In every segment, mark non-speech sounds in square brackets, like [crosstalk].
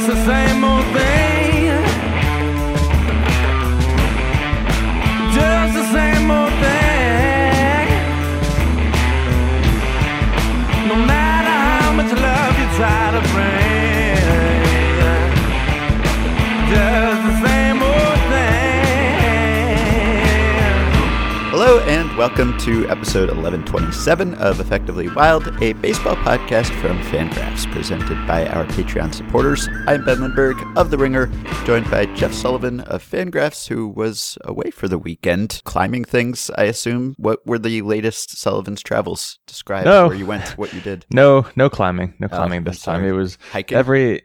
Just the same old thing. Welcome to episode 1127 of Effectively Wild, a baseball podcast from Fangraphs, presented by our Patreon supporters. I'm Ben Lindbergh of The Ringer, joined by Jeff Sullivan of Fangraphs, who was away for the weekend, climbing things, I assume. What were the latest Sullivan's travels? Describe No. where you went, what you did. No, no climbing, no climbing oh, I'm this time. It was Hiking? every.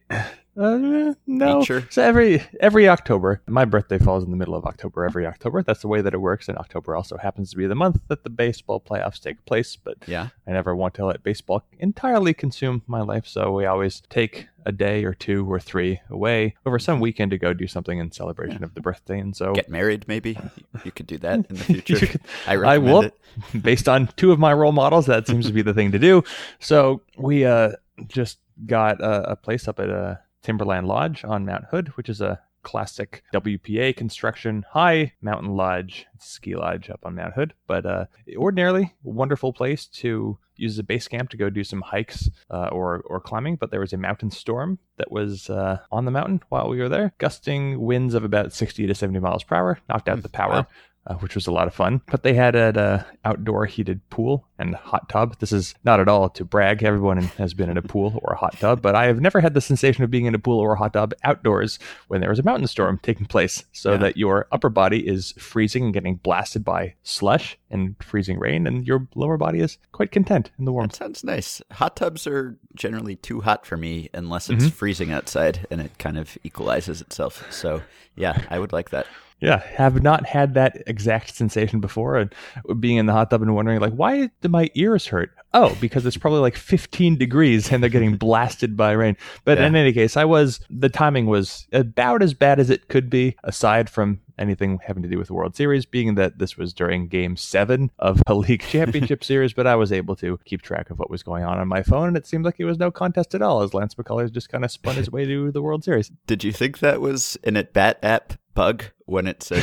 Uh, no, Nature? so every every October. My birthday falls in the middle of October every October. That's the way that it works. And October also happens to be the month that the baseball playoffs take place. But Yeah. I never want to let baseball entirely consume my life, so we always take a day or two or three away over some weekend to go do something in celebration of the birthday. And so Get married, maybe? You could do that in the [laughs] future. could- I I will, it. [laughs] based on two of my role models, that seems to be the thing to do. So we uh, just got a, a place up at uh, Timberline Lodge on Mount Hood, which is a classic WPA construction high mountain lodge, ski lodge up on Mount Hood. But uh, ordinarily, wonderful place to use as a base camp to go do some hikes uh, or or climbing. But there was a mountain storm that was uh, on the mountain while we were there, gusting winds of about 60 to 70 miles per hour, knocked out the power Wow. Uh, which was a lot of fun. But they had an uh, outdoor heated pool and hot tub. This is not at all to brag. Everyone has been in a pool or a hot tub, but I have never had the sensation of being in a pool or a hot tub outdoors when there was a mountain storm taking place, so Yeah. that your upper body is freezing and getting blasted by slush and freezing rain, and your lower body is quite content in the That warmth. sounds nice. Hot tubs are generally too hot for me unless it's Mm-hmm. freezing outside and it kind of equalizes itself. So, yeah, I would like that. Yeah, have not had that exact sensation before, and being in the hot tub and wondering like, why do my ears hurt? Oh, because it's probably like 15 degrees and they're getting [laughs] blasted by rain. But in any case, I was the timing was about as bad as it could be, aside from anything having to do with the World Series, being that this was during Game Seven of a [laughs] league championship [laughs] series. But I was able to keep track of what was going on on my phone, and it seemed like it was no contest at all, as Lance McCullers just kind of spun his way to the World Series. Did you think that was an at bat app bug when it said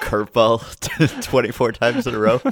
curveball [laughs] 24 times in a row? [laughs]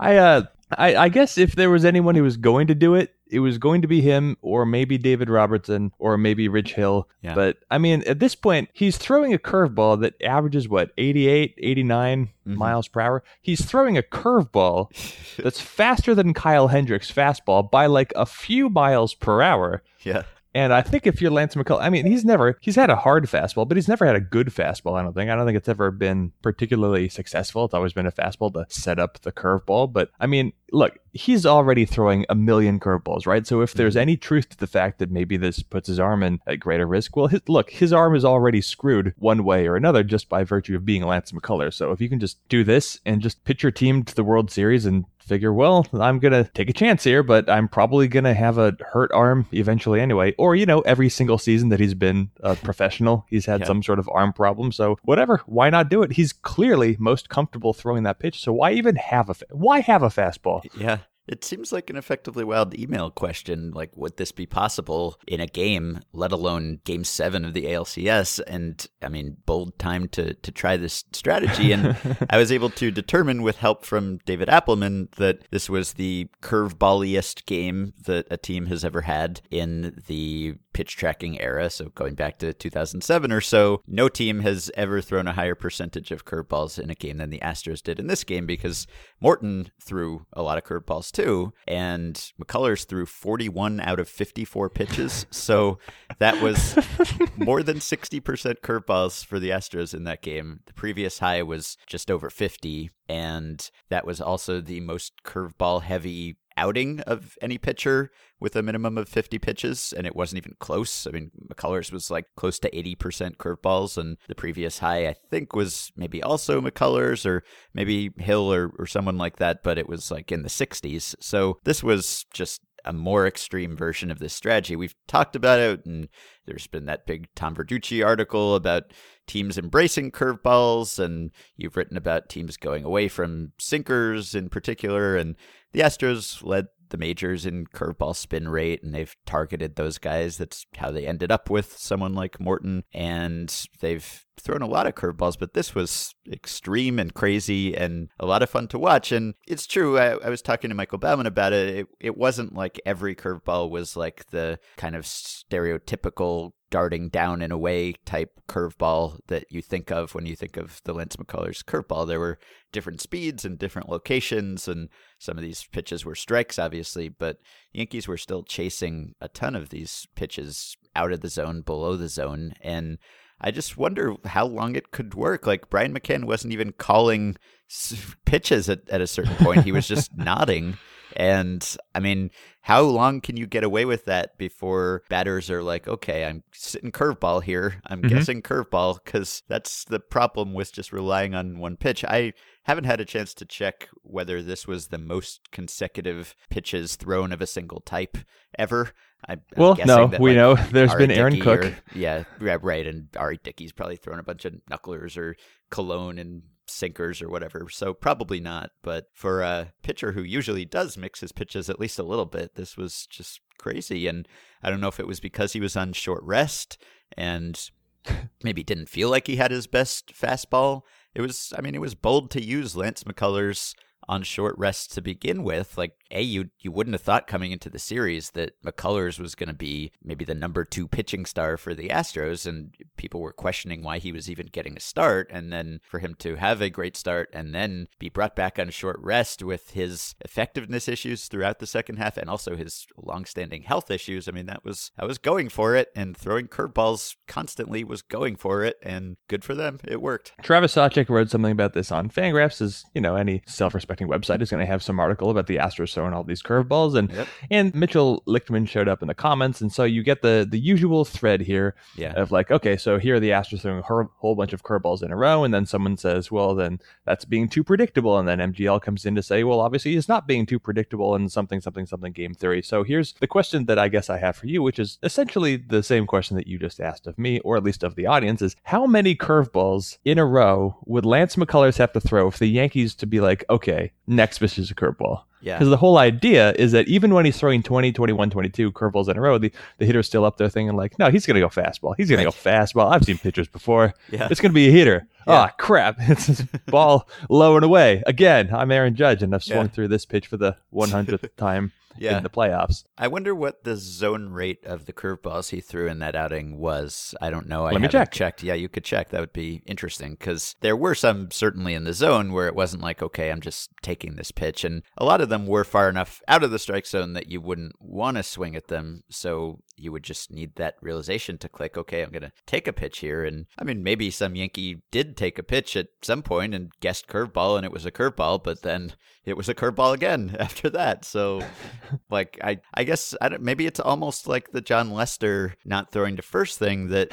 I uh I, I guess if there was anyone who was going to do it, it was going to be him or maybe David Robertson or maybe Rich Hill. Yeah. But I mean, at this point, he's throwing a curveball that averages what, 88, 89 Mhm. miles per hour. He's throwing a curveball [laughs] that's faster than Kyle Hendricks' fastball by like a few miles per hour. yeah. And I think if you're Lance McCullers, I mean, he's never, he's had a hard fastball, but he's never had a good fastball, I don't think. I don't think it's ever been particularly successful. It's always been a fastball to set up the curveball. But I mean, look, he's already throwing a million curveballs, right? So if there's mm-hmm. any truth to the fact that maybe this puts his arm in at greater risk, well, his, look, his arm is already screwed one way or another just by virtue of being Lance McCullers. So if you can just do this and just pitch your team to the World Series and figure, well, I'm going to take a chance here, but I'm probably going to have a hurt arm eventually anyway. Or, you know, every single season that he's been a professional, he's had Yeah. some sort of arm problem. So, whatever, why not do it? He's clearly most comfortable throwing that pitch. So, why even have a fa- why have a fastball? Yeah. It seems like an effectively wild email question. Like, would this be possible in a game, let alone game seven of the ALCS? And I mean, bold time to, to try this strategy. And [laughs] I was able to determine with help from David Appelman that this was the curveballiest game that a team has ever had in the pitch tracking era. So going back to 2007 or so, no team has ever thrown a higher percentage of curveballs in a game than the Astros did in this game because Morton threw a lot of curveballs too, and McCullers threw 41 out of 54 pitches. [laughs] So that was more than 60% curveballs for the Astros in that game. The previous high was just over 50, and that was also the most curveball heavy outing of any pitcher with a minimum of 50 pitches, and it wasn't even close. I mean, McCullers was like close to 80% curveballs, and the previous high, I think, was maybe also McCullers or maybe Hill or, or someone like that, but it was like in the 60s. So this was just a more extreme version of this strategy. We've talked about it, and there's been that big Tom Verducci article about teams embracing curveballs, and you've written about teams going away from sinkers in particular, and the Astros led the majors in curveball spin rate, and they've targeted those guys. That's how they ended up with someone like Morton, and they've thrown a lot of curveballs, but this was extreme and crazy and a lot of fun to watch. And it's true. I, I was talking to Michael Baumann about it. it. It wasn't like every curveball was like the kind of stereotypical darting down and away type curveball that you think of when you think of the Lance McCullers curveball. There were different speeds and different locations, and some of these pitches were strikes, obviously, but Yankees were still chasing a ton of these pitches out of the zone, below the zone, and I just wonder how long it could work. Like Brian McCann wasn't even calling pitches at, at a certain point; he was just [laughs] nodding. And I mean, how long can you get away with that before batters are like, okay, I'm sitting curveball here. I'm mm-hmm. guessing curveball because that's the problem with just relying on one pitch. I haven't had a chance to check whether this was the most consecutive pitches thrown of a single type ever. I, well, no, we like know [laughs] there's Ari been Aaron Cook. Or, yeah, right. And R.A. Dickey's probably thrown a bunch of knucklers or Colon and sinkers or whatever. So probably not. But for a pitcher who usually does mix his pitches at least a little bit, this was just crazy. And I don't know if it was because he was on short rest and [laughs] maybe didn't feel like he had his best fastball. It was, I mean, it was bold to use Lance McCullers on short rest to begin with. Like, A, you you wouldn't have thought coming into the series that McCullers was going to be maybe the number two pitching star for the Astros, and people were questioning why he was even getting a start. And then for him to have a great start and then be brought back on short rest with his effectiveness issues throughout the second half and also his longstanding health issues, I mean, that was I was going for it and throwing curveballs constantly was going for it, and good for them. It worked. Travis Sawchik wrote something about this on Fangraphs, as you know, any self-respecting website is going to have some article about the Astros throwing all these curveballs, and yep. and Mitchell Lichtman showed up in the comments, and so you get the the usual thread here yeah. of like, okay, so here are the Astros throwing a whole bunch of curveballs in a row, and then someone says, well, then that's being too predictable, and then MGL comes in to say, well, obviously it's not being too predictable, and something something something game theory. So here's the question that I guess I have for you, which is essentially the same question that you just asked of me, or at least of the audience, is how many curveballs in a row would Lance McCullers have to throw for the Yankees to be like, okay, next pitch is a curveball. Yeah. Because the whole idea is that even when he's throwing 20, 21, 22 curveballs in a row, the, the hitter's still up there thinking, like, no, he's going to go fastball. He's going right. to go fastball. I've seen pitchers before. Yeah. It's going to be a hitter. Yeah. Oh, crap. [laughs] It's this ball low and away. Again, I'm Aaron Judge, and I've swung yeah. through this pitch for the 100th [laughs] time yeah. in the playoffs. I wonder what the zone rate of the curveballs he threw in that outing was. I don't know. Let I me check. Checked. Yeah, you could check. That would be interesting because there were some certainly in the zone where it wasn't like, okay, I'm just taking this pitch, and a lot of them were far enough out of the strike zone that you wouldn't want to swing at them. So you would just need that realization to click, okay, I'm going to take a pitch here. And I mean, maybe some Yankee did take a pitch at some point and guessed curveball and it was a curveball, but then it was a curveball again [laughs] after that. So, like, I, I guess I don't, maybe it's almost like the Jon Lester not throwing to first thing that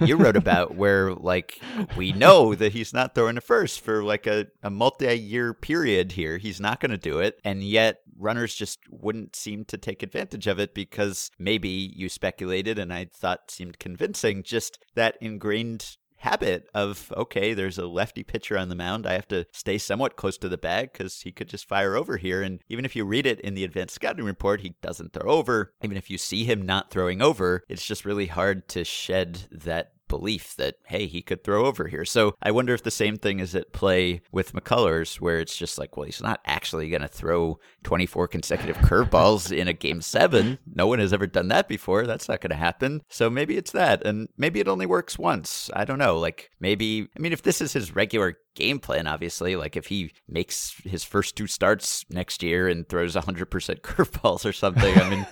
you wrote about, [laughs] where like we know that he's not throwing to first for like a, a multi year period here. He's not going to do it. And yet, runners just wouldn't seem to take advantage of it because maybe you speculated and I thought seemed convincing just that ingrained habit of okay there's a lefty pitcher on the mound. I have to stay somewhat close to the bag because he could just fire over here. And even if you read it in the advanced scouting report he doesn't throw over. Even if you see him not throwing over it's just really hard to shed that belief that, hey, he could throw over here. So I wonder if the same thing is at play with McCullers, where it's just like, well, he's not actually going to throw 24 consecutive curveballs in a game seven. No one has ever done that before. That's not going to happen. So maybe it's that. And maybe it only works once. I don't know. Like maybe, I mean, if this is his regular game plan, obviously. Like if he makes his first two starts next year and throws 100% [laughs] curveballs or something, I mean,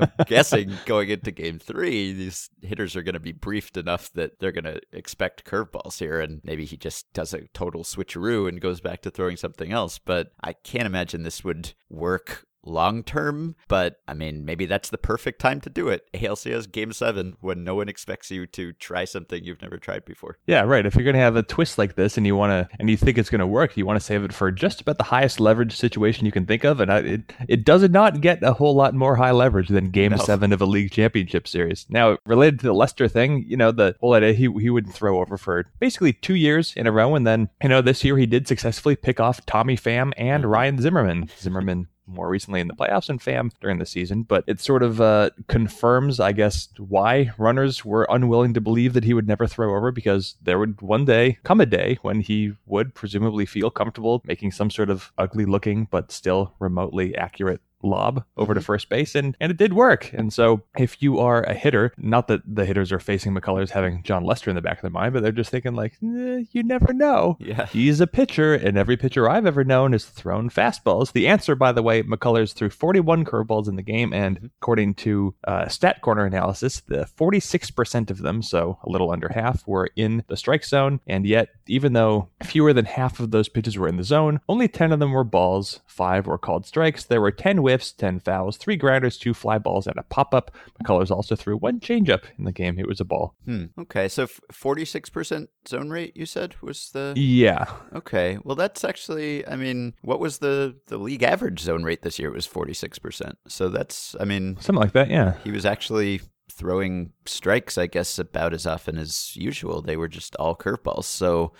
I'm [laughs] guessing going into game three, these hitters are going to be briefed enough that they're going to expect curveballs here. And maybe he just does a total switcheroo and goes back to throwing something else. But I can't imagine this would work long term, but I mean, maybe that's the perfect time to do it. ALCS Game 7 when no one expects you to try something you've never tried before. Yeah, right. If you're going to have a twist like this and you want to, and you think it's going to work, you want to save it for just about the highest leverage situation you can think of. And I, it, it does not get a whole lot more high leverage than Game no. 7 of a league championship series. Now, related to the Lester thing, you know, the whole idea he, he would throw over for basically two years in a row. And then, you know, this year he did successfully pick off Tommy Pham and mm-hmm. Ryan Zimmerman. Zimmerman more recently in the playoffs and Pham during the season. But it sort of uh, confirms, I guess, why runners were unwilling to believe that he would never throw over because there would one day come a day when he would presumably feel comfortable making some sort of ugly looking but still remotely accurate lob over to first base and and it did work. And so if you are a hitter not that the hitters are facing mccullers having Jon lester in the back of their mind but they're just thinking like eh, you never know. Yeah. he's a pitcher and every pitcher i've ever known has thrown fastballs. The answer by the way mccullers threw 41 curveballs in the game and according to uh, stat corner analysis the 46% of them so a little under half were in the strike zone. And yet even though fewer than half of those pitches were in the zone only 10 of them were balls five were called strikes. There were 10 whiffs 10 fouls three grounders two fly balls and a pop-up mccullers also threw one changeup in the game it was a ball Hmm. Okay. So forty six percent zone rate. You said was the yeah okay. Well, that's actually. I mean, what was the the league average zone rate this year? It was forty six percent. So that's. I mean, something like that yeah he was actually throwing strikes, I guess, about as often as usual. They were just all curveballs. So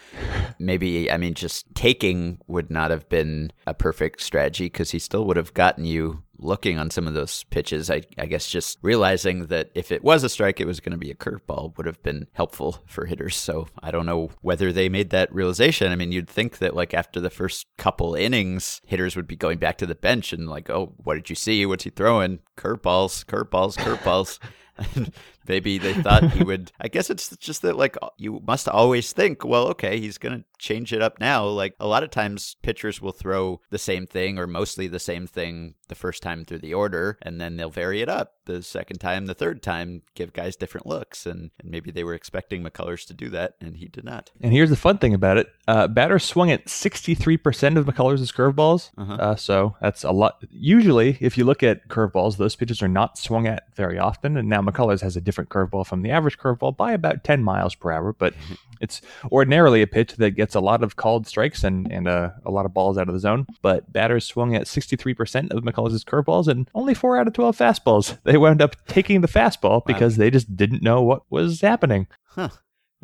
maybe, I mean, just taking would not have been a perfect strategy because he still would have gotten you looking on some of those pitches. I, I guess just realizing that if it was a strike, it was going to be a curveball would have been helpful for hitters. So I don't know whether they made that realization. I mean, you'd think that like after the first couple innings, hitters would be going back to the bench and like, oh, what did you see? What's he throwing? Curveballs, curveballs, curveballs and [laughs] Maybe they thought he would. [laughs] I guess it's just that, like, you must always think, well, okay, he's going to change it up now. Like, a lot of times pitchers will throw the same thing or mostly the same thing the first time through the order, and then they'll vary it up the second time, the third time, give guys different looks. And, and maybe they were expecting McCullers to do that, and he did not. And here's the fun thing about it: uh, batters swung at 63% of McCullers' curveballs. Uh-huh. Uh, so that's a lot. Usually, if you look at curveballs, those pitches are not swung at very often. And now McCullers has a different curveball from the average curveball by about 10 miles per hour. But it's ordinarily a pitch that gets a lot of called strikes and and uh, a lot of balls out of the zone. But batters swung at 63% of McCullers' curveballs and only four out of 12 fastballs. [laughs] They wound up taking the fastball because they just didn't know what was happening. Huh.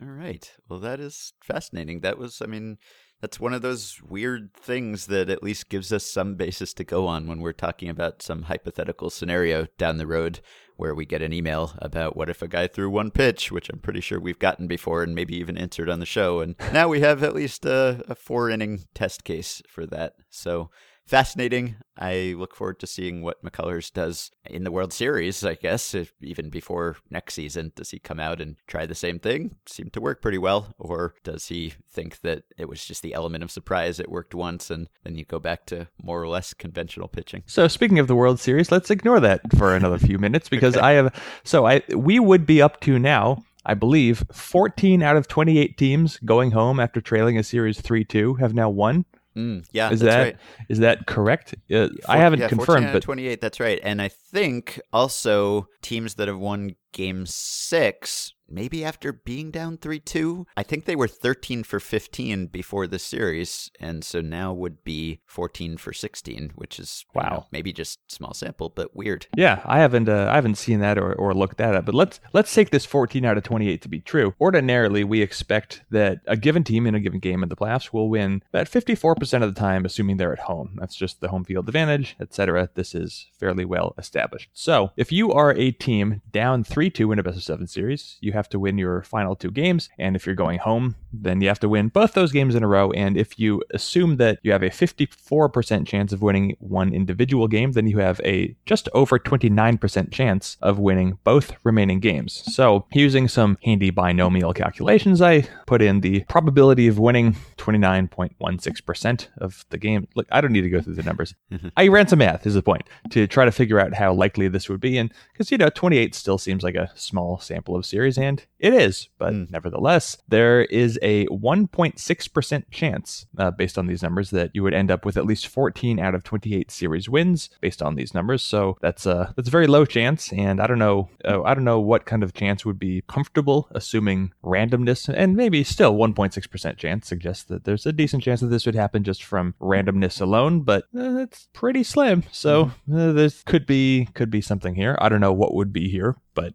All right. Well, that is fascinating. That was, I mean, that's one of those weird things that at least gives us some basis to go on when we're talking about some hypothetical scenario down the road where we get an email about what if a guy threw one pitch, which I'm pretty sure we've gotten before and maybe even answered on the show. And now we have at least a, a four inning test case for that. So fascinating. I look forward to seeing what McCullers does in the World Series, I guess, if, even before next season. Does he come out and try the same thing? Seemed to work pretty well. Or does he think that it was just the element of surprise? It worked once and then you go back to more or less conventional pitching. So speaking of the World Series, let's ignore that for another few minutes [laughs] because I have so I we would be up to now, I believe, 14 out of 28 teams going home after trailing a series 3-2 have now won. Mm, yeah, Is that's that right. is that correct? Uh, I haven't yeah, confirmed, but 28, that's right. And I think also teams that have won game six, maybe after being down 3 2, I think they were 13 for 15 before the series. And so now would be 14 for 16, which is, Wow. know, maybe just small sample, but weird. Yeah, I haven't uh, I haven't seen that or, or looked that up. But let's let's take this 14 out of 28 to be true. Ordinarily, we expect that a given team in a given game in the playoffs will win about 54% of the time, assuming they're at home. That's just the home field advantage, etc. This is fairly well established. So if you are a team down 3-2 in a best of seven series, you have to win your final two games, and if you're going home, then you have to win both those games in a row. And if you assume that you have a 54% chance of winning one individual game, then you have a just over 29% chance of winning both remaining games. So, using some handy binomial calculations, I put in the probability of winning 29.16% of the game. Look, I don't need to go through the numbers. [laughs] I ran some math, is the point, to try to figure out how likely this would be. And because, you know, 28 still seems like a small sample of series, and it is. But Mm. nevertheless, there is a 1.6% chance, uh, based on these numbers, that you would end up with at least 14 out of 28 series wins based on these numbers. So that's a that's a very low chance, and I don't know uh, I don't know what kind of chance would be comfortable, assuming randomness, and maybe still 1.6% chance suggests that there's a decent chance that this would happen just from randomness alone, but uh, it's pretty slim. So uh, there could be could be something here. I don't know what would be here, but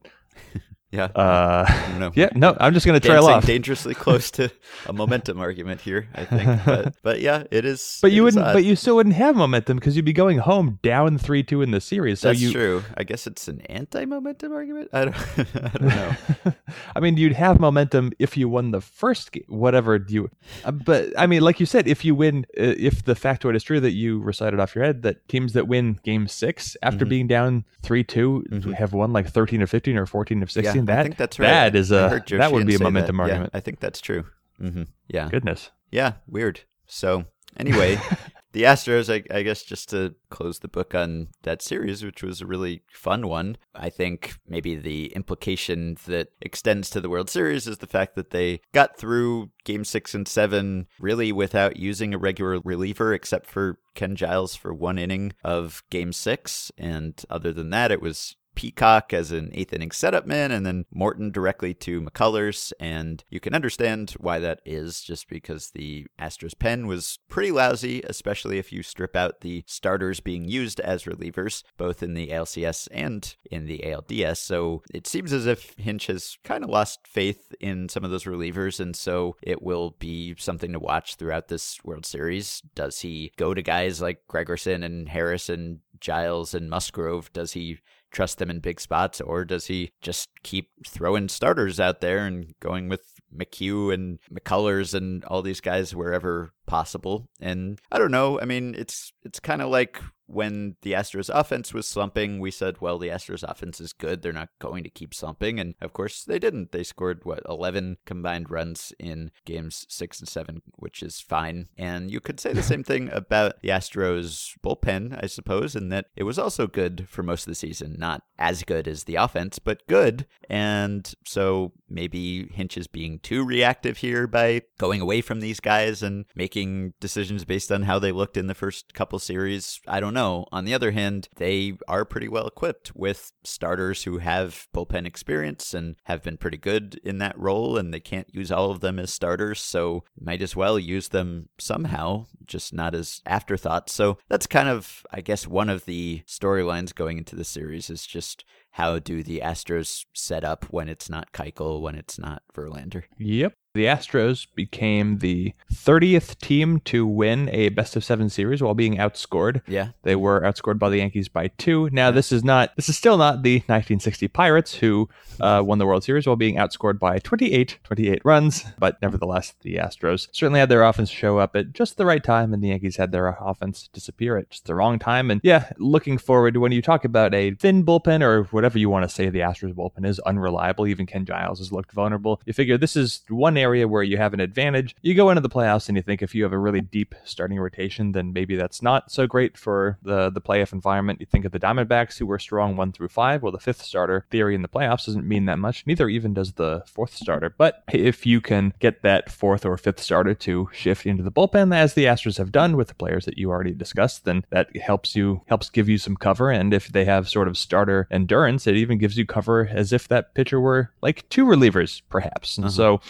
Yeah. Uh, no. yeah, no, I'm just going to trail off. dangerously close to a momentum argument here, I think. [laughs] But, but yeah, it is. But you it is wouldn't. odd. But you still wouldn't have momentum because you'd be going home down three two in the series. So That's you, true. I guess it's an anti-momentum argument. I don't. [laughs] I don't know. [laughs] I mean, you'd have momentum if you won the first game, whatever you. Uh, but I mean, like you said, if you win, uh, if the factoid is true that you recited off your head, that teams that win Game Six after Mhm. being down three Mhm. have won like thirteen or fifteen or fourteen of sixteen. yeah, that I think that's right. that is I a heard that would be a momentum that. Yeah, argument. I think that's true. hmm Yeah. Goodness. Yeah. Weird. So anyway, [laughs] the Astros. I, I guess just to close the book on that series, which was a really fun one. I think maybe the implication that extends to the World Series is the fact that they got through Game Six and Seven really without using a regular reliever, except for Ken Giles for one inning of Game Six, and other than that, it was Peacock as an eighth inning setup man, and then Morton directly to McCullers. And you can understand why that is, just because the Astros pen was pretty lousy, especially if you strip out the starters being used as relievers, both in the ALCS and in the ALDS. So it seems as if Hinch has kind of lost faith in some of those relievers, and so it will be something to watch throughout this World Series. Does he go to guys like Gregerson and Harris and Giles and Musgrove? Does he trust them in big spots, or does he just keep throwing starters out there and going with McHugh and McCullers and all these guys wherever possible? And I don't know. I mean, it's it's kind of like when the Astros offense was slumping, we said, well, the Astros offense is good. They're not going to keep slumping. And of course, they didn't. They scored, what, 11 combined runs in games six and seven, which is fine. And you could say the same [laughs] thing about the Astros bullpen, I suppose, in that it was also good for most of the season. Not as good as the offense, but good. And so maybe Hinch is being too reactive here by going away from these guys and making decisions based on how they looked in the first couple series. I don't know. On the other hand, they are pretty well equipped with starters who have bullpen experience and have been pretty good in that role, and they can't use all of them as starters, so might as well use them somehow, just not as afterthoughts. So that's kind of, I guess, one of the storylines going into the series is just how do the Astros set up when it's not Keuchel, when it's not Verlander? Yep. The Astros became the 30th team to win a best of seven series while being outscored. Yeah. They were outscored by the Yankees by two. Now, this is not, this is still not the 1960 Pirates who uh, won the World Series while being outscored by 28, 28 runs. But nevertheless, the Astros certainly had their offense show up at just the right time, and the Yankees had their offense disappear at just the wrong time. And yeah, looking forward to when you talk about a thin bullpen or whatever you want to say, the Astros bullpen is unreliable. Even Ken Giles has looked vulnerable. You figure this is one area where you have an advantage. You go into the playoffs and you think if you have a really deep starting rotation, then maybe that's not so great for the the playoff environment. You think of the Diamondbacks, who were strong one through five. Well, the fifth starter theory in the playoffs doesn't mean that much. Neither even does the fourth starter. But if you can get that fourth or fifth starter to shift into the bullpen, as the Astros have done with the players that you already discussed, then that helps you helps give you some cover. And if they have sort of starter endurance, it even gives you cover as if that pitcher were like two relievers, perhaps. And Uh-huh. so,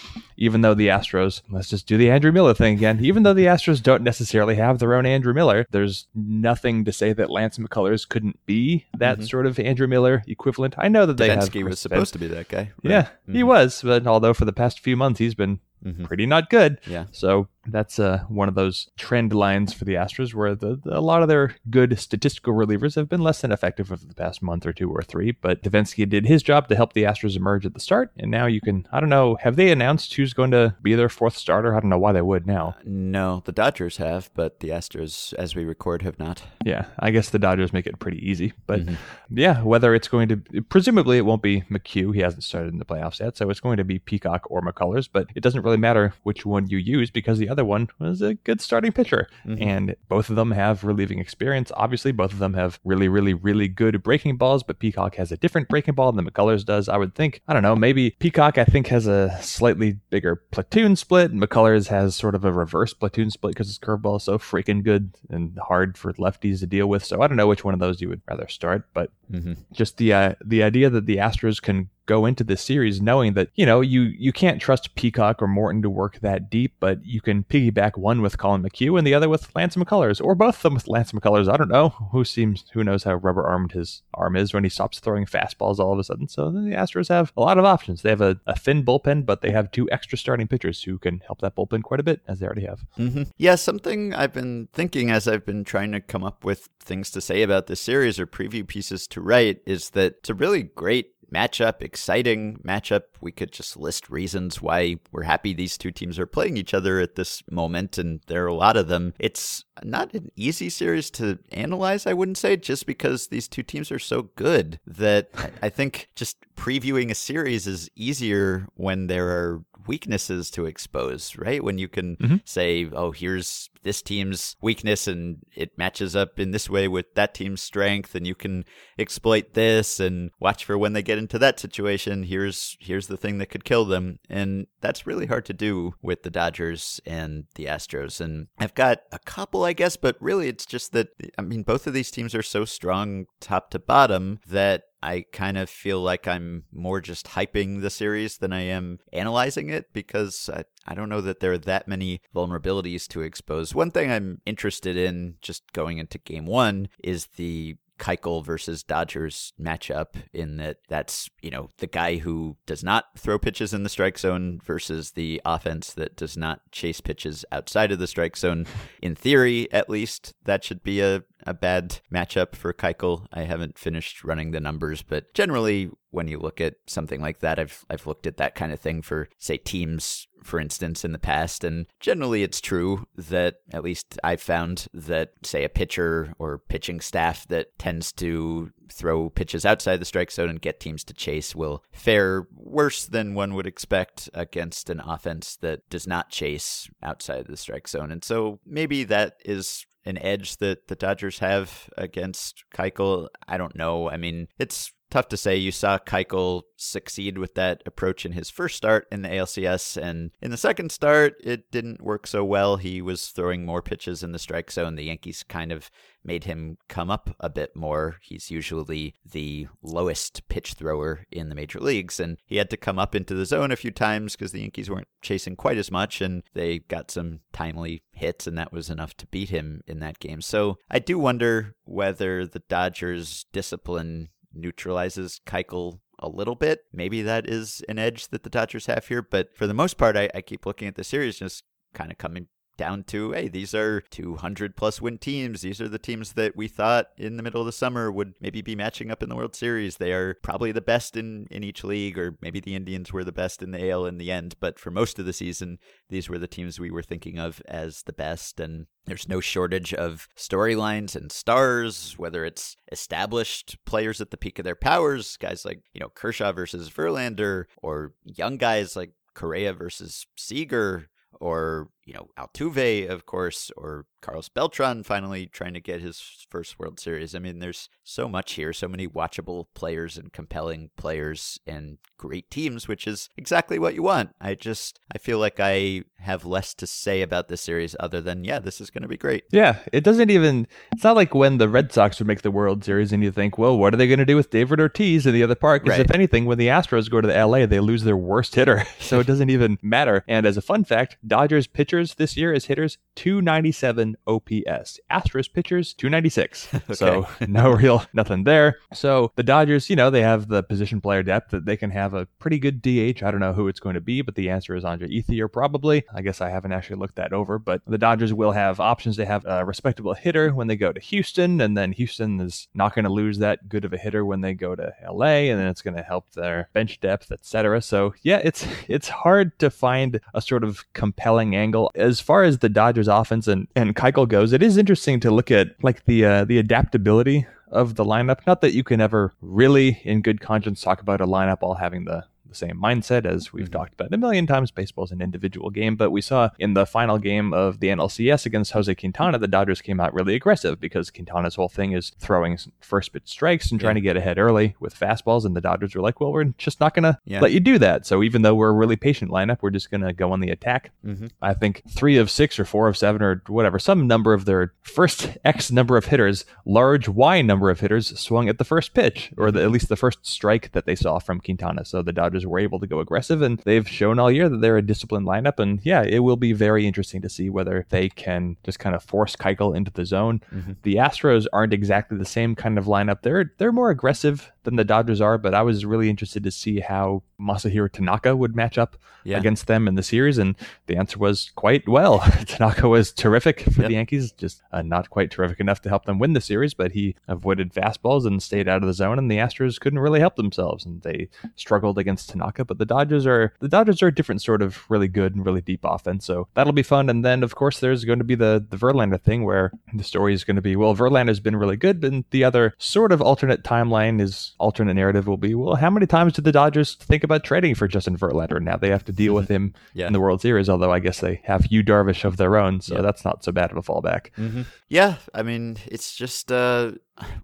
even though the Astros, let's just do the Andrew Miller thing again, even though the Astros don't necessarily have their own Andrew Miller, there's nothing to say that Lance McCullers couldn't be that Mhm. sort of Andrew Miller equivalent. I know that they have. Devenski was supposed to be that guy. Yeah, he was, but although for the past few months he's been hmm pretty not good. Yeah. So that's uh, one of those trend lines for the Astros where the, the- a lot of their good statistical relievers have been less than effective over the past month or two or three. But Devenski did his job to help the Astros emerge at the start. And now you can, I don't know, have they announced who's going to be their fourth starter? I don't know why they would now. No, the Dodgers have, but the Astros, as we record, have not. Yeah, I guess the Dodgers make it pretty easy. But Mhm. yeah, whether it's going to, presumably it won't be McHugh. He hasn't started in the playoffs yet. So it's going to be Peacock or McCullers. But it doesn't really matter which one you use because the other one was a good starting pitcher. Mhm. And both of them have relieving experience. Obviously, both of them have really, really, really good breaking balls, but Peacock has a different breaking ball than McCullers does. I would think, I don't know, maybe Peacock, I think, has a slightly bigger platoon split. and McCullers has sort of a reverse platoon split because his curveball is so freaking good and hard for lefties to deal with. So I don't know which one of those you would rather start, but hmm just the uh, the idea that the Astros can go into this series knowing that, you know, you you can't trust Peacock or Morton to work that deep, but you can piggyback one with Collin McHugh and the other with Lance McCullers, or both of them with Lance McCullers. I don't know. Who seems who knows how rubber armed his arm is when he stops throwing fastballs all of a sudden. So the Astros have a lot of options. They have a, a thin bullpen, but they have two extra starting pitchers who can help that bullpen quite a bit, as they already have. Mm-hmm. Yeah, something I've been thinking as I've been trying to come up with things to say about this series or preview pieces to write is that it's a really great matchup, exciting matchup. We could just list reasons why we're happy these two teams are playing each other at this moment, and there are a lot of them. It's not an easy series to analyze, I wouldn't say, just because these two teams are so good that I think just previewing a series is easier when there are weaknesses to expose, right? When you can mm-hmm. say, oh, here's this team's weakness and it matches up in this way with that team's strength and you can exploit this and watch for when they get into that situation. Here's here's the thing that could kill them. And that's really hard to do with the Dodgers and the Astros. And I've got a couple I guess but really it's just that I mean both of these teams are so strong top to bottom that I kind of feel like I'm more just hyping the series than I am analyzing it because I, I don't know that there are that many vulnerabilities to expose. One thing I'm interested in just going into game one is the Keuchel versus Dodgers matchup in that that's, you know, the guy who does not throw pitches in the strike zone versus the offense that does not chase pitches outside of the strike zone. [laughs] In theory, at least, that should be a, a bad matchup for Keuchel. I haven't finished running the numbers, but generally when you look at something like that, I've I've looked at that kind of thing for say teams for instance, in the past. And generally, it's true that, at least I've found, that, say, a pitcher or pitching staff that tends to throw pitches outside the strike zone and get teams to chase will fare worse than one would expect against an offense that does not chase outside the strike zone. And so maybe that is an edge that the Dodgers have against Keuchel. I don't know. I mean, it's tough to say. You saw Keuchel succeed with that approach in his first start in the ALCS, and in the second start, it didn't work so well. He was throwing more pitches in the strike zone. The Yankees kind of made him come up a bit more. He's usually the lowest pitch thrower in the major leagues, and he had to come up into the zone a few times because the Yankees weren't chasing quite as much, and they got some timely hits, and that was enough to beat him in that game. So I do wonder whether the Dodgers' discipline neutralizes Keuchel a little bit. Maybe that is an edge that the Dodgers have here, but for the most part, I, I keep looking at the series just kind of coming down to hey these are 200 plus win teams. These are the teams that we thought in the middle of the summer would maybe be matching up in the world series. They are probably the best in in each league or maybe the indians were the best in the al in the end. But for most of the season these were the teams we were thinking of as the best. And there's no shortage of storylines and stars, whether it's established players at the peak of their powers, guys like, you know, Kershaw versus Verlander, or young guys like Correa versus Seager, or you know, Altuve, of course, or Carlos Beltran finally trying to get his first World Series. I mean, there's so much here, so many watchable players and compelling players and great teams, which is exactly what you want. I just, I feel like I have less to say about this series other than, yeah, this is going to be great. Yeah, it doesn't even, it's not like when the Red Sox would make the World Series and you think, well, what are they going to do with David Ortiz in the other part? Because right. if anything, when the Astros go to the LA, they lose their worst hitter. [laughs] so it doesn't even matter. And as a fun fact, Dodgers pitcher pitchers this year as hitters 297 OPS. Astros pitchers 296. [laughs] okay. So no [laughs] real nothing there. So the Dodgers, you know, they have the position player depth that they can have a pretty good DH. I don't know who it's going to be, but the answer is Andre Ethier probably. I guess I haven't actually looked that over, but the Dodgers will have options. They have a respectable hitter when they go to Houston, and then Houston is not going to lose that good of a hitter when they go to LA, and then it's going to help their bench depth, etc. So yeah, it's it's hard to find a sort of compelling angle as far as the Dodgers offense and, and Keuchel goes, it is interesting to look at like the uh, the adaptability of the lineup. Not that you can ever really, in good conscience, talk about a lineup all having the the same mindset as we've talked about a million times. Baseball's an individual game, but we saw in the final game of the NLCS against Jose Quintana, the Dodgers came out really aggressive because Quintana's whole thing is throwing first pitch strikes and trying to get ahead early with fastballs. And the Dodgers were like, well, we're just not going to Yeah. let you do that. So even though we're a really patient lineup, we're just going to go on the attack. Mhm. I think three of six or four of seven or whatever, some number of their first [laughs] X number of hitters, large Y number of hitters swung at the first pitch, or the, at least the first strike that they saw from Quintana. So the Dodgers were able to go aggressive, and they've shown all year that they're a disciplined lineup. And yeah, it will be very interesting to see whether they can just kind of force Keuchel into the zone. Mm-hmm. The Astros aren't exactly the same kind of lineup. They're they're more aggressive than the Dodgers are, but I was really interested to see how Masahiro Tanaka would match up Yeah. against them in the series, and the answer was quite well. [laughs] Tanaka was terrific for Yep. the Yankees, just uh, not quite terrific enough to help them win the series, but he avoided fastballs and stayed out of the zone, and the Astros couldn't really help themselves, and they struggled against Tanaka. But the Dodgers are the Dodgers are a different sort of really good and really deep offense, so that'll be fun. And then of course there's going to be the the Verlander thing where the story is going to be well Verlander's been really good, and the other sort of alternate timeline is alternate narrative will be well how many times did the Dodgers think about trading for Justin Verlander? Now they have to deal with [laughs] him Yeah. in the World Series, although I guess they have Yu Darvish of their own, so Yeah. that's not so bad of a fallback. hmm Yeah, I mean, it's just uh,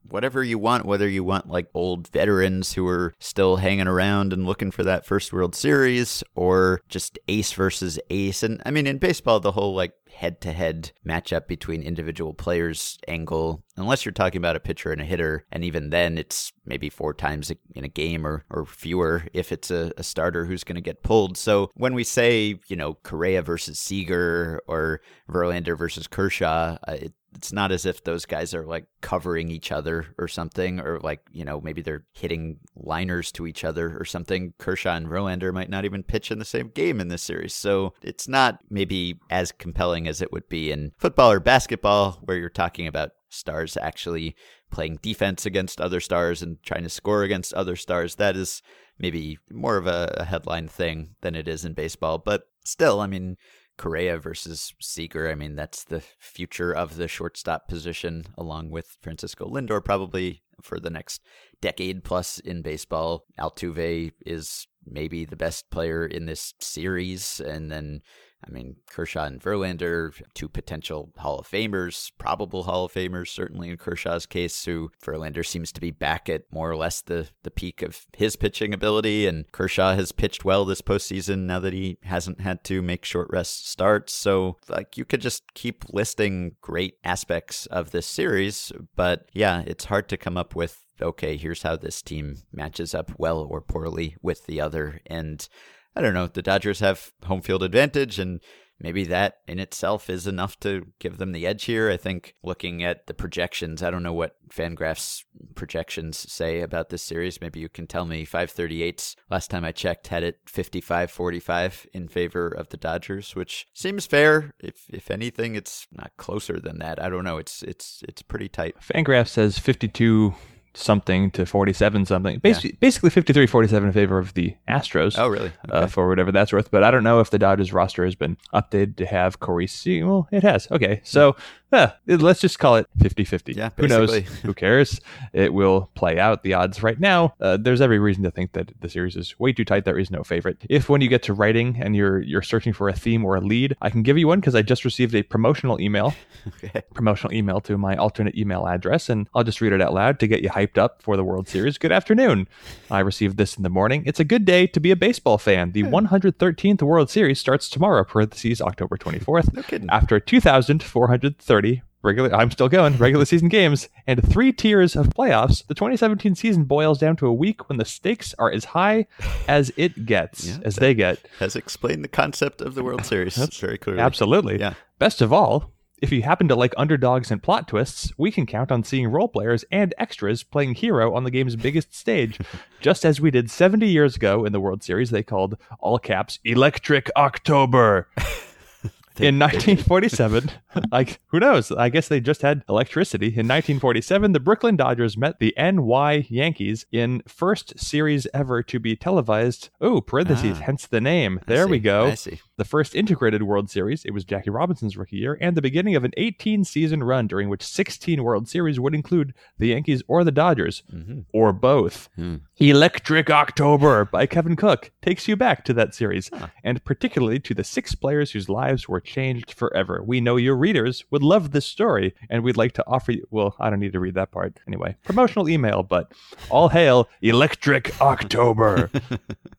whatever you want, whether you want like old veterans who are still hanging around and looking for that first World Series, or just ace versus ace. And I mean, in baseball, the whole like head to head matchup between individual players angle, unless you're talking about a pitcher and a hitter, and even then, it's maybe four times in a game or, or fewer if it's a, a starter who's going to get pulled. So when we say, you know, Correa versus Seager or Verlander versus Kershaw, uh, it, it's not as if those guys are like covering each other or something, or like, you know, maybe they're hitting liners to each other or something. Kershaw and Verlander might not even pitch in the same game in this series. So it's not maybe as compelling as it would be in football or basketball, where you're talking about stars actually playing defense against other stars and trying to score against other stars. That is maybe more of a headline thing than it is in baseball. But still, I mean, Correa versus Seager. I mean, that's the future of the shortstop position, along with Francisco Lindor, probably for the next decade plus in baseball. Altuve is maybe the best player in this series. And then, I mean, Kershaw and Verlander, two potential Hall of Famers, probable Hall of Famers, certainly in Kershaw's case, who Verlander seems to be back at more or less the, the peak of his pitching ability. And Kershaw has pitched well this postseason now that he hasn't had to make short rest starts. So, like, you could just keep listing great aspects of this series. But yeah, it's hard to come up with okay, here's how this team matches up well or poorly with the other. And I don't know, the Dodgers have home field advantage, and maybe that in itself is enough to give them the edge here. I think looking at the projections, I don't know what Fangraphs projections say about this series. Maybe you can tell me. 538's last time I checked had it 55-45 in favor of the Dodgers, which seems fair. If if anything, it's not closer than that. I don't know. It's it's it's pretty tight. Fangraph says 52 something to 47 something. Basically, basically 53 47 in favor of the Astros. Oh, really? Uh, for whatever that's worth, but I don't know if the Dodgers roster has been updated to have Corey Se- Well, it has. Okay, so it- let's just call it 50 50. Yeah, Who knows? Who cares? It will play out. The odds right now, uh, there's every reason to think that the series is way too tight. There is no favorite. If when you get to writing and you're you're searching for a theme or a lead, I can give you one because I just received a promotional email [laughs] Okay. promotional email to my alternate email address, and I'll just read it out loud to get you hyped up for the World Series. Good afternoon. I received this in the morning. It's a good day to be a baseball fan. The 113th World Series starts tomorrow, parentheses, October 24th. No kidding. After 2,430 regular, I'm still going, regular season games and three tiers of playoffs, the 2017 season boils down to a week when the stakes are as high as it gets, Yeah, as they get. Has explained the concept of the World [laughs] Series very clearly. Absolutely. Yeah. Best of all, if you happen to like underdogs and plot twists, we can count on seeing role players and extras playing hero on the game's biggest stage, [laughs] just as we did 70 years ago in the World Series they called all caps Electric October. [laughs] in 1947, [laughs] like who knows? I guess they just had electricity. In 1947, the Brooklyn Dodgers met the NY Yankees in first series ever to be televised. Oh, parentheses, Ah. hence the name. There we go. See. The first integrated World Series. It was Jackie Robinson's rookie year and the beginning of an 18 season run during which 16 World Series would include the Yankees or the Dodgers, Mm-hmm. or both. Hmm. Electric October by Kevin Cook takes you back to that series, Huh. and particularly to the six players whose lives were changed forever. We know your readers would love this story, and we'd like to offer you. Well, I don't need to read that part. Anyway, promotional email, but all hail Electric October.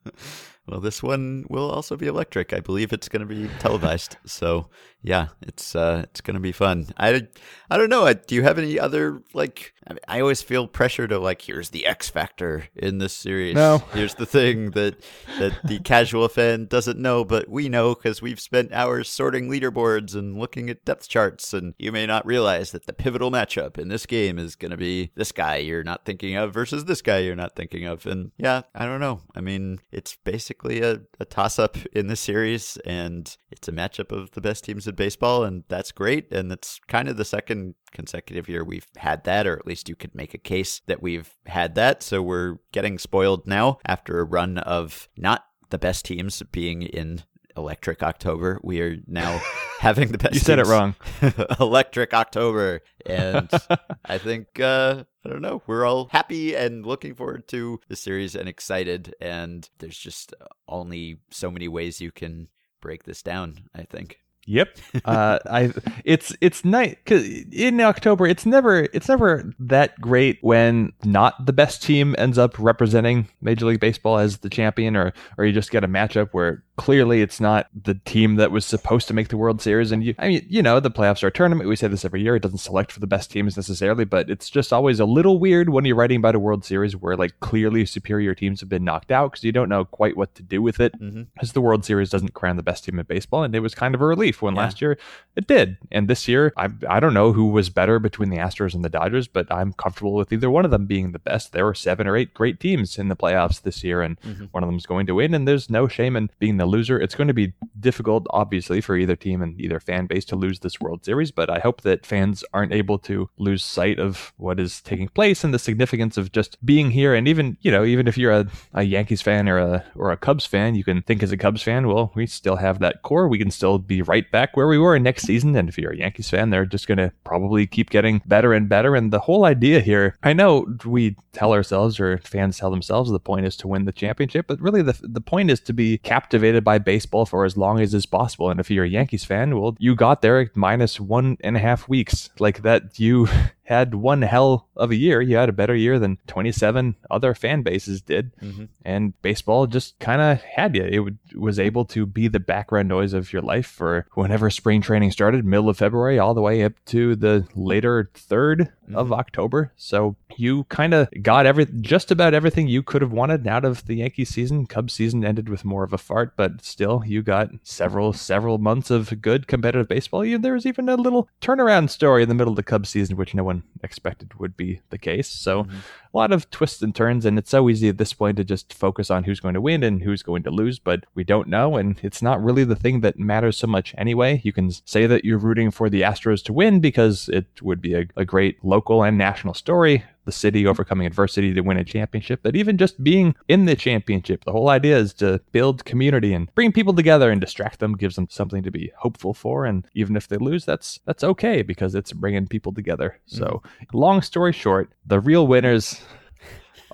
[laughs] well, this one will also be electric. I believe it's going to be televised. so yeah, it's uh, it's going to be fun. I I don't know. Do you have any other like? I, mean, I always feel pressure to like. Here's the X factor in this series. No. [laughs] Here's the thing that that the casual fan doesn't know, but we know because we've spent hours sorting leaderboards and looking at depth charts. And you may not realize that the pivotal matchup in this game is going to be this guy you're not thinking of versus this guy you're not thinking of. And yeah, I don't know. I mean, it's basically a, a toss up in the series, and it's a matchup of the best teams baseball, and that's great. And it's kind of the second consecutive year we've had that, or at least you could make a case that we've had that. So we're getting spoiled now after a run of not the best teams being in Electric October. We are now [laughs] having the best. you said it wrong. [laughs] Electric October. And [laughs] I think, uh, I don't know, we're all happy and looking forward to the series and excited. And there's just only so many ways you can break this down, I think. Yep. [laughs] Uh, I it's it's nice because in October it's never it's never that great when not the best team ends up representing Major League Baseball as the champion, or or you just get a matchup where clearly it's not the team that was supposed to make the World Series. And you, I mean, you know, the playoffs are a tournament. We say this every year. It doesn't select for the best teams necessarily, but it's just always a little weird when you're writing about a World Series where like clearly superior teams have been knocked out because you don't know quite what to do with it because the World Series doesn't crown the best team in baseball, and it was kind of a relief when Yeah. last year it did. And this year, I I don't know who was better between the Astros and the Dodgers, but I'm comfortable with either one of them being the best. There were seven or eight great teams in the playoffs this year, and Mhm. one of them's going to win. And there's no shame in being the loser. It's going to be difficult, obviously, for either team and either fan base to lose this World Series, but I hope that fans aren't able to lose sight of what is taking place and the significance of just being here. And even you know, even if you're a, a Yankees fan or a or a Cubs fan, you can think as a Cubs fan, well, we still have that core. We can still be right back where we were next season. And if you're a Yankees fan, they're just going to probably keep getting better and better. And the whole idea here, I know we tell ourselves or fans tell themselves the point is to win the championship, but really the the point is to be captivated by baseball for as long as is possible. And if you're a Yankees fan, well, you got there minus one and a half weeks, like that. You [laughs] had one hell of a year. You had a better year than 27 other fan bases did hmm and baseball just kind of had you. It would, was able to be the background noise of your life for whenever spring training started, middle of February, all the way up to the later 3rd of October. So you kind of got every just about everything you could have wanted out of the Yankee season. Cubs season ended with more of a fart, but still, you got several several months of good competitive baseball. You, there was even a little turnaround story in the middle of the Cubs season, which no one expected would be the case. So mm-hmm. A lot of twists and turns, and it's so easy at this point to just focus on who's going to win and who's going to lose, but we don't know, and it's not really the thing that matters so much anyway. You can say that you're rooting for the Astros to win because it would be a, a great local and national story. The city overcoming adversity to win a championship, but even just being in the championship, the whole idea is to build community and bring people together and distract them, gives them something to be hopeful for. And even if they lose, that's that's okay because it's bringing people together. So, mm-hmm. long story short, the real winners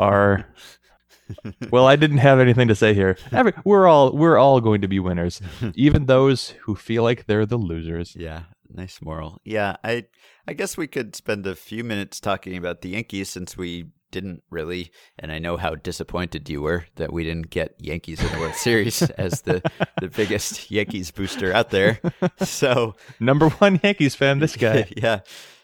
are [laughs] well i didn't have anything to say here Every, we're all we're all going to be winners [laughs] even those who feel like they're the losers Yeah, nice moral. Yeah, I I guess we could spend a few minutes talking about the Yankees since we didn't really, and I know how disappointed you were that we didn't get Yankees in the World Series [laughs] as the the biggest Yankees booster out there. So number one yankees fan this guy yeah.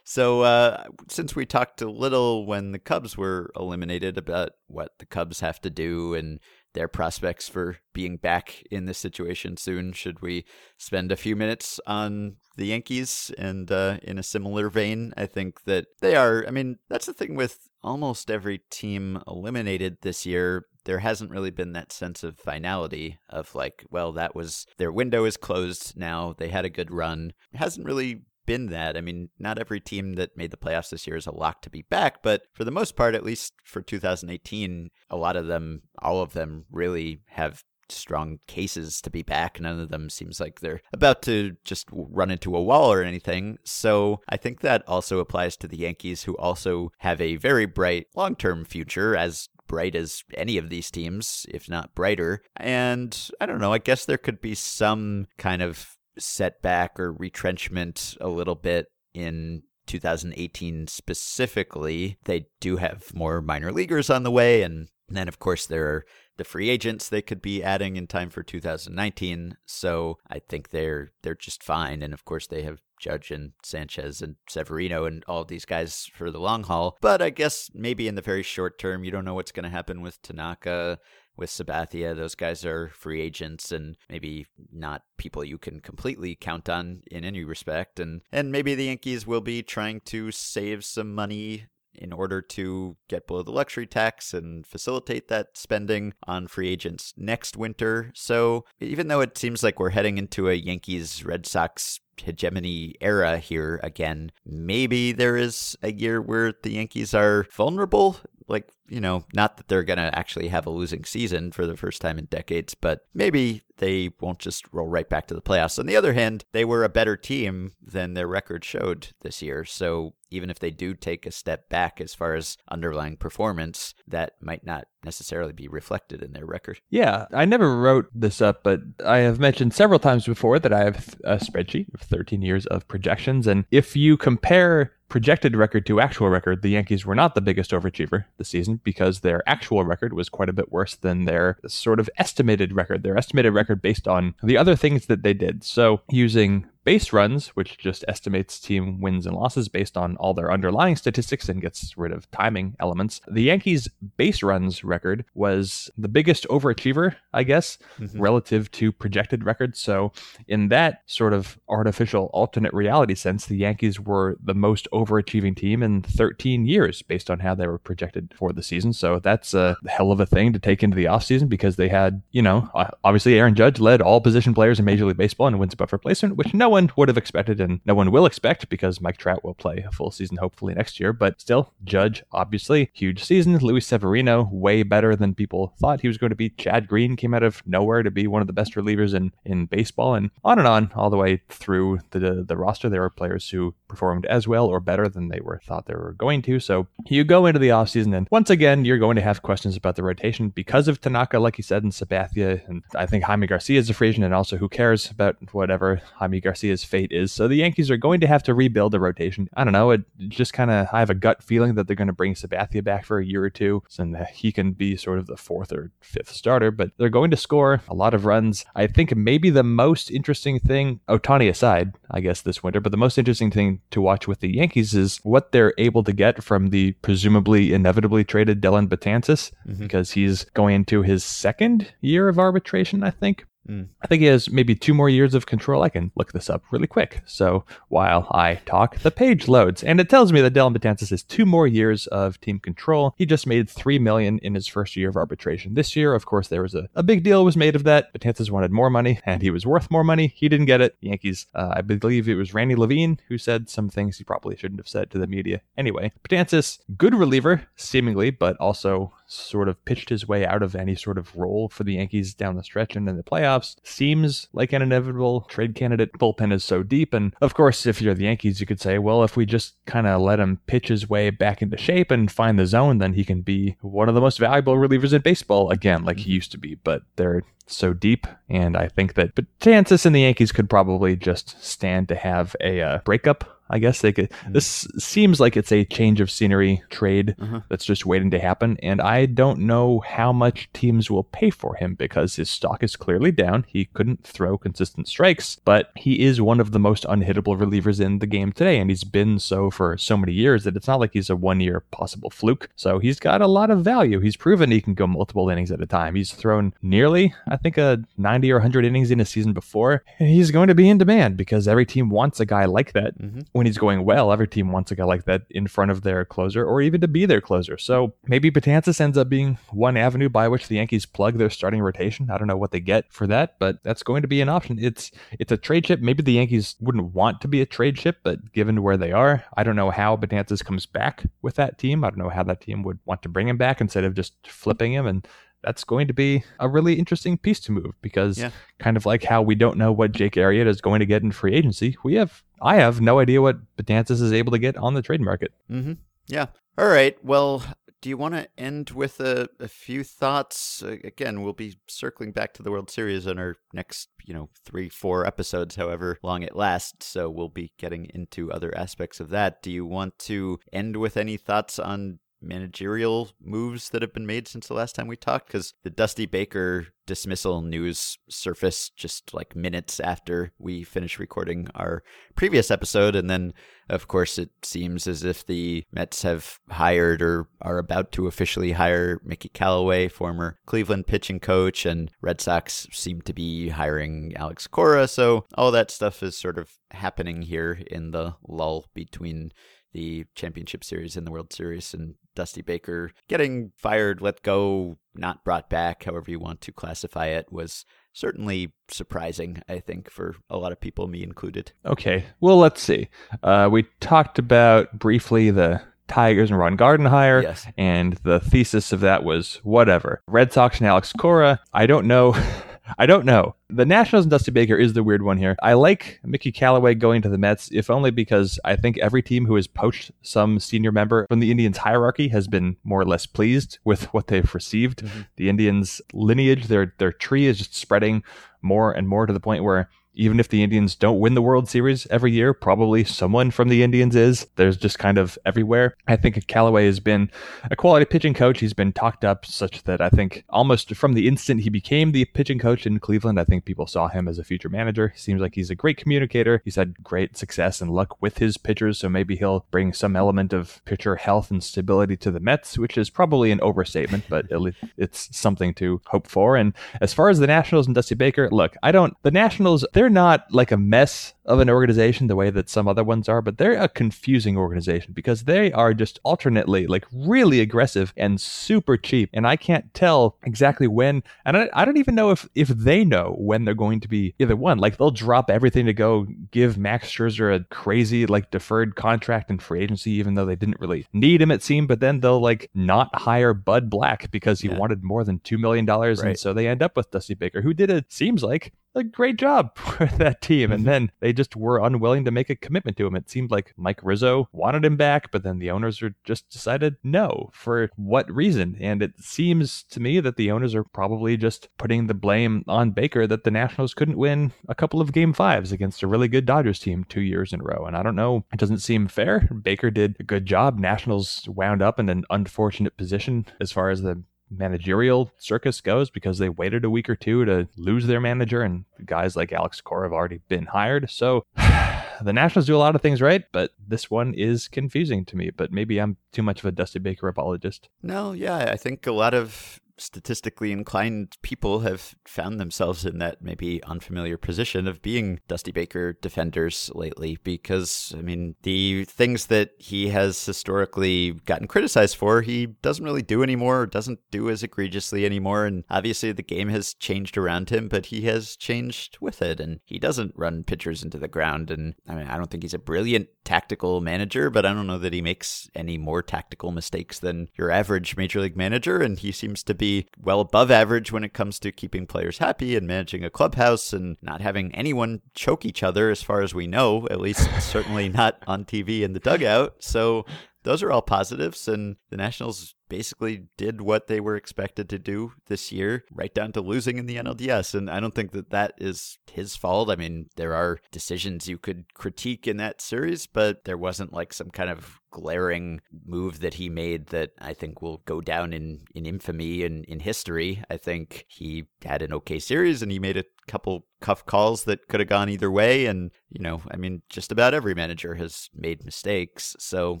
So uh, since we talked a little when the Cubs were eliminated about what the Cubs have to do and their prospects for being back in this situation soon, should we spend a few minutes on the Yankees? And uh, in a similar vein, I think that they are. I mean, that's the thing with almost every team eliminated this year there hasn't really been that sense of finality of like, well, that was their window is closed now. They had a good run. It hasn't really been that. I mean, not every team that made the playoffs this year is a lock to be back, but for the most part, at least for 2018, a lot of them, all of them really have strong cases to be back. None of them seems like they're about to just run into a wall or anything. So I think that also applies to the Yankees, who also have a very bright long term future, as bright as any of these teams, if not brighter. And I don't know, I guess there could be some kind of setback or retrenchment a little bit in 2018 specifically. They do have more minor leaguers on the way. And then, of course, there are the free agents they could be adding in time for 2019. So I think they're they're just fine. And of course, they have Judge and Sanchez and Severino and all these guys for the long haul. But I guess maybe in the very short term, you don't know what's going to happen with Tanaka, with Sabathia. Those guys are free agents and maybe not people you can completely count on in any respect. And and maybe the Yankees will be trying to save some money in order to get below the luxury tax and facilitate that spending on free agents next winter. So even though it seems like we're heading into a Yankees Red Sox hegemony era here again, maybe there is a year where the Yankees are vulnerable. Like, you know, not that they're going to actually have a losing season for the first time in decades, but maybe they won't just roll right back to the playoffs. On the other hand, they were a better team than their record showed this year. So even if they do take a step back as far as underlying performance, that might not necessarily be reflected in their record. Yeah, I never wrote this up, but I have mentioned several times before that I have a spreadsheet of 13 years of projections. And if you compare projected record to actual record, the Yankees were not the biggest overachiever this season because their actual record was quite a bit worse than their sort of estimated record. Their estimated record based on the other things that they did. So using base runs, which just estimates team wins and losses based on all their underlying statistics and gets rid of timing elements. The Yankees' base runs record was the biggest overachiever, I guess, mm-hmm. relative to projected records. So, in that sort of artificial alternate reality sense, the Yankees were the most overachieving team in 13 years based on how they were projected for the season. So, that's a hell of a thing to take into the offseason because they had, you know, obviously Aaron Judge led all position players in Major League Baseball in wins above replacement, which no one one would have expected, and no one will expect because Mike Trout will play a full season hopefully next year. But still, Judge, obviously, huge season. Luis Severino, way better than people thought he was going to be. Chad Green came out of nowhere to be one of the best relievers in, in baseball, and on and on, all the way through the, the roster. There were players who performed as well or better than they were thought they were going to. So you go into the offseason, and once again, you're going to have questions about the rotation because of Tanaka, like you said, and Sabathia. And I think Jaime Garcia is a free agent, and also who cares about whatever Jaime Garcia Garcia's fate is. So the Yankees are going to have to rebuild the rotation. I don't know. It just kind of, I have a gut feeling that they're going to bring Sabathia back for a year or two and he can be sort of the fourth or fifth starter, but they're going to score a lot of runs. I think maybe the most interesting thing, Ohtani aside, I guess this winter, but the most interesting thing to watch with the Yankees is what they're able to get from the presumably inevitably traded Dellin Betances mm-hmm. because he's going into his second year of arbitration, I think. Mm. I think he has maybe two more years of control. I can look this up really quick. So while I talk, the page loads, and it tells me that Dellin Betances has two more years of team control. He just made three million in his first year of arbitration. This year, of course, there was a, a big deal was made of that. Betances wanted more money, and he was worth more money. He didn't get it. Yankees, uh, I believe it was Randy Levine who said some things he probably shouldn't have said to the media. Anyway, Betances, good reliever, seemingly, but also sort of pitched his way out of any sort of role for the Yankees down the stretch and in the playoffs. Seems like an inevitable trade candidate. Bullpen is so deep. And of course, if you're the Yankees, you could say, well, if we just kind of let him pitch his way back into shape and find the zone, then he can be one of the most valuable relievers in baseball again, like he used to be. But they're so deep. And I think that Betances and the Yankees could probably just stand to have a uh, breakup I guess they could. Mm-hmm. This seems like it's a change of scenery trade uh-huh. that's just waiting to happen, and I don't know how much teams will pay for him because his stock is clearly down. He couldn't throw consistent strikes, but he is one of the most unhittable relievers in the game today, and he's been so for so many years that it's not like he's a one-year possible fluke. So he's got a lot of value. He's proven he can go multiple innings at a time. He's thrown nearly, I think, a 90 or 100 innings in a season before, and he's going to be in demand because every team wants a guy like that. Mm-hmm when he's going well, every team wants a guy like that in front of their closer or even to be their closer. So maybe Betances ends up being one avenue by which the Yankees plug their starting rotation. I don't know what they get for that, but that's going to be an option. It's it's a trade chip. Maybe the Yankees wouldn't want to be a trade chip, but given where they are, I don't know how Betances comes back with that team. I don't know how that team would want to bring him back instead of just flipping him and that's going to be a really interesting piece to move because Yeah. kind of like how we don't know what Jake Arrieta is going to get in free agency, we have I have no idea what Betances is able to get on the trade market. Mm-hmm. Yeah. All right. Well, do you want to end with a, a few thoughts? Uh, again, we'll be circling back to the World Series in our next, you know, three, four episodes, however long it lasts. So we'll be getting into other aspects of that. Do you want to end with any thoughts on managerial moves that have been made since the last time we talked? Because the Dusty Baker dismissal news surfaced just like minutes after we finished recording our previous episode. And then, of course, it seems as if the Mets have hired or are about to officially hire Mickey Callaway, former Cleveland pitching coach, and Red Sox seem to be hiring Alex Cora. So all that stuff is sort of happening here in the lull between the championship series and the World Series and Dusty Baker getting fired, let go, not brought back, however you want to classify it, was certainly surprising, I think, for a lot of people, me included. Okay, well, let's see. Uh, we talked about briefly the Tigers and Ron Gardenhire, Yes. and the thesis of that was whatever. Red Sox and Alex Cora. I don't know. [laughs] I don't know. The Nationals and Dusty Baker is the weird one here. I like Mickey Callaway going to the Mets, if only because I think every team who has poached some senior member from the Indians hierarchy has been more or less pleased with what they've received. Mm-hmm. The Indians lineage, their their tree is just spreading more and more to the point where even if the Indians don't win the World Series every year, probably someone from the Indians is. There's just kind of everywhere. I think Callaway has been a quality pitching coach. He's been talked up such that I think almost from the instant he became the pitching coach in Cleveland, I think people saw him as a future manager. He seems like he's a great communicator. He's had great success and luck with his pitchers, so maybe he'll bring some element of pitcher health and stability to the Mets, which is probably an overstatement, but at least it's something to hope for. And as far as the Nationals and Dusty Baker, look, I don't, the Nationals, they're not like a mess of an organization the way that some other ones are, but they're a confusing organization because they are just alternately like really aggressive and super cheap. And I can't tell exactly when, and I, I don't even know if, if they know when they're going to be either one. Like they'll drop everything to go give Max Scherzer a crazy like deferred contract and free agency, even though they didn't really need him, it seemed, but then they'll like not hire Bud Black because he Yeah. wanted more than $2 million. And so they end up with Dusty Baker, who did it, seems like, a great job [laughs] for that team. And mm-hmm. then they just were unwilling to make a commitment to him. It seemed like Mike Rizzo wanted him back, but then the owners are just decided no. For what reason? And it seems to me that the owners are probably just putting the blame on Baker that the Nationals couldn't win a couple of game fives against a really good Dodgers team two years in a row. And I don't know, it doesn't seem fair. Baker did a good job. Nationals wound up in an unfortunate position as far as the managerial circus goes because they waited a week or two to lose their manager and guys like Alex Cora have already been hired. So [sighs] the Nationals do a lot of things right, but this one is confusing to me. But maybe I'm too much of a Dusty Baker apologist. No, yeah, I think a lot of statistically inclined people have found themselves in that maybe unfamiliar position of being Dusty Baker defenders lately because, I mean, the things that he has historically gotten criticized for, he doesn't really do anymore, doesn't do as egregiously anymore. And obviously, the game has changed around him, but he has changed with it. And he doesn't run pitchers into the ground. And I mean, I don't think he's a brilliant tactical manager, but I don't know that he makes any more tactical mistakes than your average major league manager. And he seems to be well above average when it comes to keeping players happy and managing a clubhouse and not having anyone choke each other, as far as we know, at least [laughs] certainly not on TV in the dugout. So those are all positives. And the Nationals basically did what they were expected to do this year, right down to losing in the NLDS. And I don't think that that is his fault. I mean, there are decisions you could critique in that series, but there wasn't like some kind of glaring move that he made that I think will go down in, in infamy and in history. I think he had an okay series and he made a couple cuff calls that could have gone either way. And, you know, I mean, just about every manager has made mistakes. So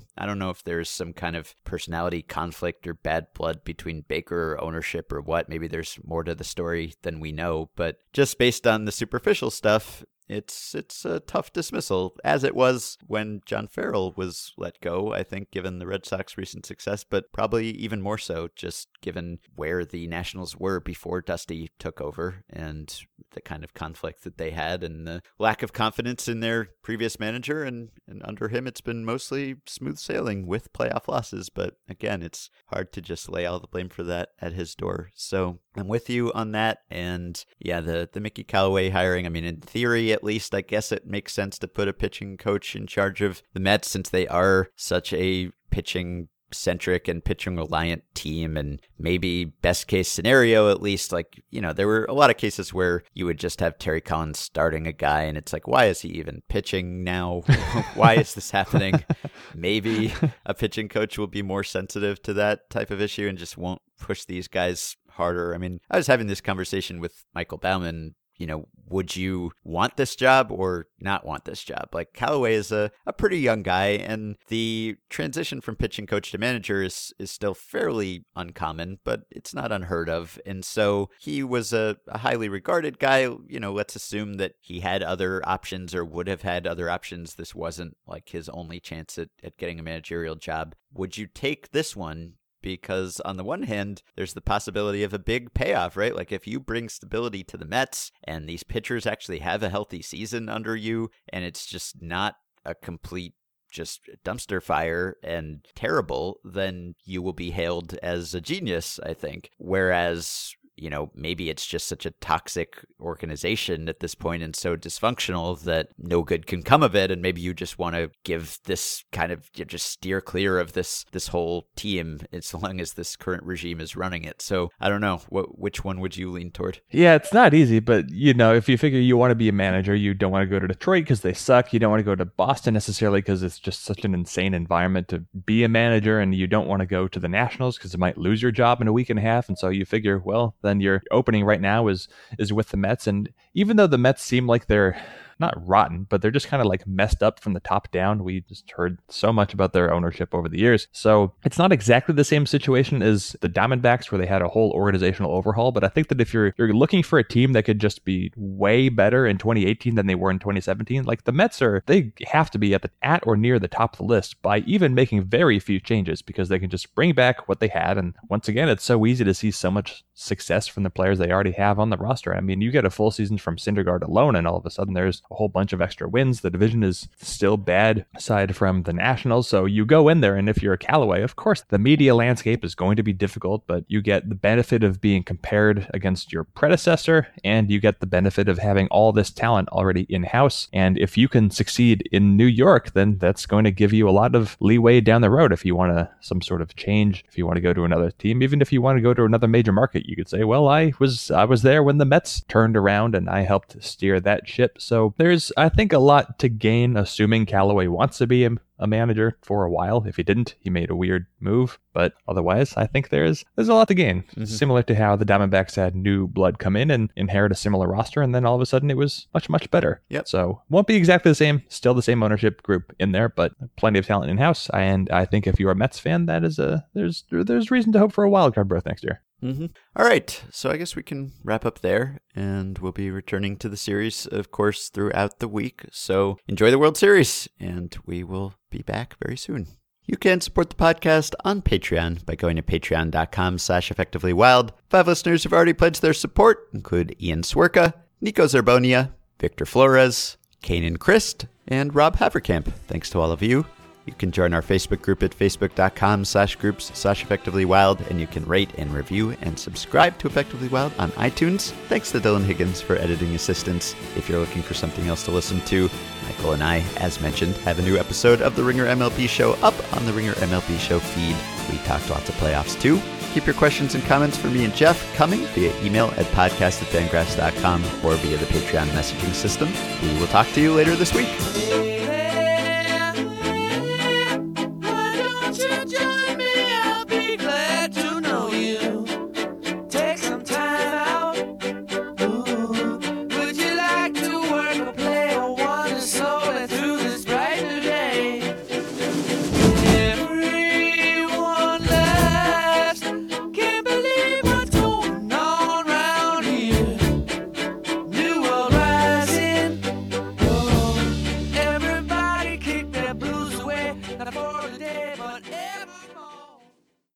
I don't know if there's some kind of personality conflict or bad blood between Baker or ownership or what. Maybe there's more to the story than we know. But just based on the superficial stuff, it's it's a tough dismissal, as it was when John Farrell was let go. I think, given the Red Sox recent success, but probably even more so, just given where the Nationals were before Dusty took over and the kind of conflict that they had and the lack of confidence in their previous manager. And, and under him, it's been mostly smooth sailing with playoff losses. But again, it's hard to just lay all the blame for that at his door. So I'm with you on that. And yeah, the, the Mickey Callaway hiring, I mean, in theory, at least, I guess it makes sense to put a pitching coach in charge of the Mets since they are such a pitching centric and pitching reliant team and maybe best case scenario at least like you know there were a lot of cases where you would just have Terry Collins starting a guy and it's like why is he even pitching now? [laughs] Why is this happening? [laughs] Maybe a pitching coach will be more sensitive to that type of issue and just won't push these guys harder. I mean i was having this conversation with Michael Baumann you know, would you want this job or not want this job? Like Callaway is a, a pretty young guy, and the transition from pitching coach to manager is, is still fairly uncommon, but it's not unheard of. And so he was a, a highly regarded guy. You know, let's assume that he had other options or would have had other options. This wasn't like his only chance at, at getting a managerial job. Would you take this one because on the one hand, there's the possibility of a big payoff, right? Like if you bring stability to the Mets and these pitchers actually have a healthy season under you and it's just not a complete just dumpster fire and terrible, then you will be hailed as a genius, I think. Whereas you know, maybe it's just such a toxic organization at this point and so dysfunctional that no good can come of it. And maybe you just want to give this kind of just steer clear of this this whole team as long as this current regime is running it. So I don't know what which one would you lean toward? Yeah, it's not easy, but you know, if you figure you want to be a manager, you don't want to go to Detroit because they suck. You don't want to go to Boston necessarily because it's just such an insane environment to be a manager, and you don't want to go to the Nationals because you might lose your job in a week and a half. And so you figure, well, then your opening right now is is with the Mets. And even though the Mets seem like they're not rotten, but they're just kind of like messed up from the top down. We just heard so much about their ownership over the years. So it's not exactly the same situation as the Diamondbacks where they had a whole organizational overhaul. But I think that if you're you're looking for a team that could just be way better in 2018 than they were in 2017, like the Mets are, they have to be at the at or near the top of the list by even making very few changes because they can just bring back what they had. And once again, it's so easy to see so much success from the players they already have on the roster. I mean, you get a full season from Syndergaard alone, and all of a sudden there's a whole bunch of extra wins. The division is still bad aside from the Nationals. So you go in there, and if you're a Callaway, of course, the media landscape is going to be difficult, but you get the benefit of being compared against your predecessor, and you get the benefit of having all this talent already in house. And if you can succeed in New York, then that's going to give you a lot of leeway down the road if you want to some sort of change, if you want to go to another team, even if you want to go to another major market, you could say, well, I was I was there when the Mets turned around and I helped steer that ship. So there's I think, a lot to gain, assuming Callaway wants to be a, a, manager for a while. If he didn't, he made a weird move. But otherwise, I think there's there's a lot to gain. Mm-hmm. Similar to how the Diamondbacks had new blood come in and inherit a similar roster, and then all of a sudden it was much much better. Yep. So won't be exactly the same. Still the same ownership group in there, but plenty of talent in house. And I think if you're a Mets fan, that is a there's there's reason to hope for a wild card berth next year. Mm-hmm. All right. So I guess we can wrap up there, and we'll be returning to the series, of course, throughout the week. So enjoy the World Series, and we will be back very soon. You can support the podcast on Patreon by going to patreon.com slash effectivelywild. Five listeners have already pledged their support, include Ian Swerka, Nico Zarbonia, Victor Flores, Kanan Christ, and Rob Haverkamp. Thanks to all of you. You can join our Facebook group at facebook.com slash groups slash effectively wild, and you can rate and review and subscribe to Effectively Wild on iTunes. Thanks to Dylan Higgins for editing assistance. If you're looking for something else to listen to, Michael and I, as mentioned, have a new episode of the Ringer MLB Show up on the Ringer MLB Show feed. We talked lots of playoffs too. Keep your questions and comments for me and Jeff coming via email at podcast at fangraphs.com or via the Patreon messaging system. We will talk to you later this week.